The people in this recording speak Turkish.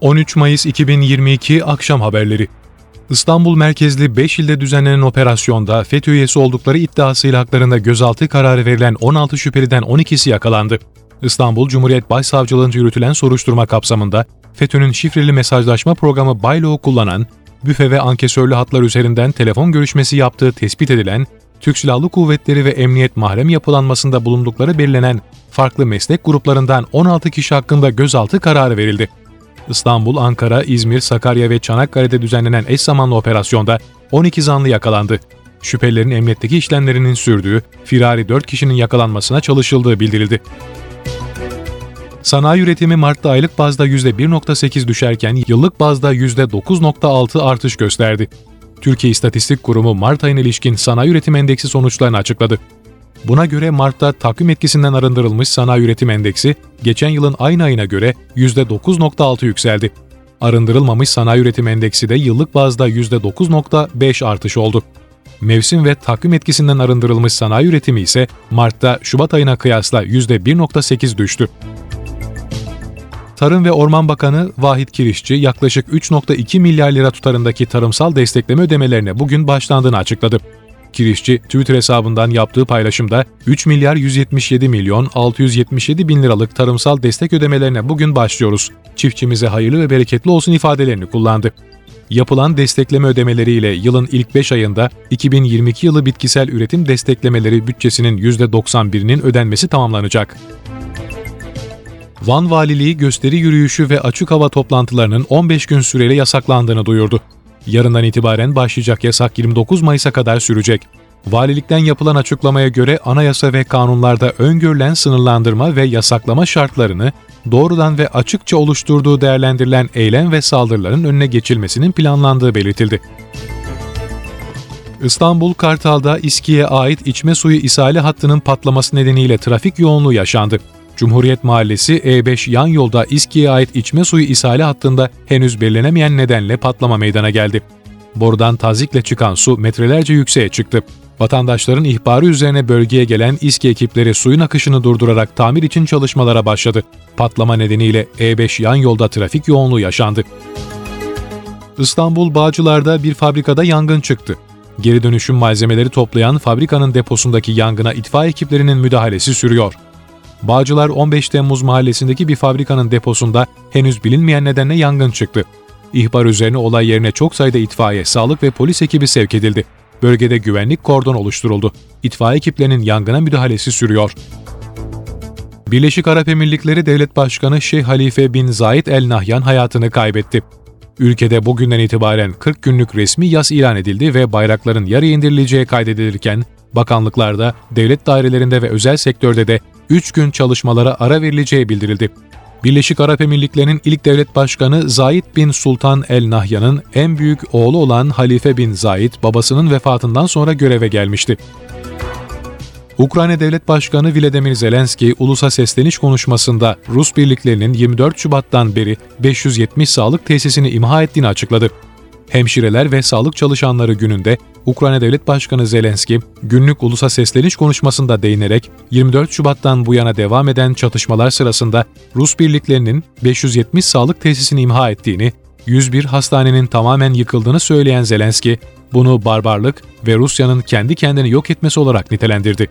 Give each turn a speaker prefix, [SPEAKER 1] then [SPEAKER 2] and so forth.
[SPEAKER 1] 13 Mayıs 2022 Akşam Haberleri İstanbul merkezli 5 ilde düzenlenen operasyonda FETÖ üyesi oldukları iddiasıyla haklarında gözaltı kararı verilen 16 şüpheliden 12'si yakalandı. İstanbul Cumhuriyet Başsavcılığınca yürütülen soruşturma kapsamında FETÖ'nün şifreli mesajlaşma programı Baylo'u kullanan, büfe ve ankesörlü hatlar üzerinden telefon görüşmesi yaptığı tespit edilen, Türk Silahlı Kuvvetleri ve Emniyet mahrem yapılanmasında bulundukları belirlenen farklı meslek gruplarından 16 kişi hakkında gözaltı kararı verildi. İstanbul, Ankara, İzmir, Sakarya ve Çanakkale'de düzenlenen eş zamanlı operasyonda 12 zanlı yakalandı. Şüphelilerin emniyetteki işlemlerinin sürdüğü, firari 4 kişinin yakalanmasına çalışıldığı bildirildi. Sanayi üretimi Mart'ta aylık bazda %1.8 düşerken yıllık bazda %9.6 artış gösterdi. Türkiye İstatistik Kurumu Mart ayına ilişkin sanayi üretim endeksi sonuçlarını açıkladı. Buna göre Mart'ta takvim etkisinden arındırılmış sanayi üretim endeksi, geçen yılın aynı ayına göre %9.6 yükseldi. Arındırılmamış sanayi üretim endeksi de yıllık bazda %9.5 artış oldu. Mevsim ve takvim etkisinden arındırılmış sanayi üretimi ise Mart'ta Şubat ayına kıyasla %1.8 düştü. Tarım ve Orman Bakanı Vahit Kirişçi yaklaşık 3.2 milyar lira tutarındaki tarımsal destekleme ödemelerine bugün başlandığını açıkladı. Kirişçi Twitter hesabından yaptığı paylaşımda 3 milyar 177 milyon 677 bin liralık tarımsal destek ödemelerine bugün başlıyoruz. Çiftçimize hayırlı ve bereketli olsun ifadelerini kullandı. Yapılan destekleme ödemeleriyle yılın ilk 5 ayında 2022 yılı bitkisel üretim desteklemeleri bütçesinin %91'inin ödenmesi tamamlanacak. Van Valiliği gösteri yürüyüşü ve açık hava toplantılarının 15 gün süreli yasaklandığını duyurdu. Yarından itibaren başlayacak yasak 29 Mayıs'a kadar sürecek. Valilikten yapılan açıklamaya göre anayasa ve kanunlarda öngörülen sınırlandırma ve yasaklama şartlarını doğrudan ve açıkça oluşturduğu değerlendirilen eylem ve saldırıların önüne geçilmesinin planlandığı belirtildi. İstanbul Kartal'da İSKİ'ye ait içme suyu ishali hattının patlaması nedeniyle trafik yoğunluğu yaşandı. Cumhuriyet Mahallesi E5 yan yolda İSKİ'ye ait içme suyu ishali hattında henüz belirlenemeyen nedenle patlama meydana geldi. Borudan tazikle çıkan su metrelerce yükseğe çıktı. Vatandaşların ihbarı üzerine bölgeye gelen İSKİ ekipleri suyun akışını durdurarak tamir için çalışmalara başladı. Patlama nedeniyle E5 yan yolda trafik yoğunluğu yaşandı. İstanbul Bağcılar'da bir fabrikada yangın çıktı. Geri dönüşüm malzemeleri toplayan fabrikanın deposundaki yangına itfaiye ekiplerinin müdahalesi sürüyor. Bağcılar 15 Temmuz mahallesindeki bir fabrikanın deposunda henüz bilinmeyen nedenle yangın çıktı. İhbar üzerine olay yerine çok sayıda itfaiye, sağlık ve polis ekibi sevk edildi. Bölgede güvenlik kordon oluşturuldu. İtfaiye ekiplerinin yangına müdahalesi sürüyor. Birleşik Arap Emirlikleri Devlet Başkanı Şeyh Halife bin Zayed El Nahyan hayatını kaybetti. Ülkede bugünden itibaren 40 günlük resmi yas ilan edildi ve bayrakların yarı indirileceği kaydedilirken, bakanlıklarda, devlet dairelerinde ve özel sektörde de 3 gün çalışmalara ara verileceği bildirildi. Birleşik Arap Emirlikleri'nin ilk devlet başkanı Zayid bin Sultan El Nahyan'ın en büyük oğlu olan Halife bin Zayid babasının vefatından sonra göreve gelmişti. Ukrayna Devlet Başkanı Vladimir Zelenski, ulusa sesleniş konuşmasında Rus birliklerinin 24 Şubat'tan beri 570 sağlık tesisini imha ettiğini açıkladı. Hemşireler ve sağlık çalışanları gününde Ukrayna Devlet Başkanı Zelenski, günlük ulusa sesleniş konuşmasında değinerek 24 Şubat'tan bu yana devam eden çatışmalar sırasında Rus birliklerinin 570 sağlık tesisini imha ettiğini, 101 hastanenin tamamen yıkıldığını söyleyen Zelenski, bunu barbarlık ve Rusya'nın kendi kendini yok etmesi olarak nitelendirdi.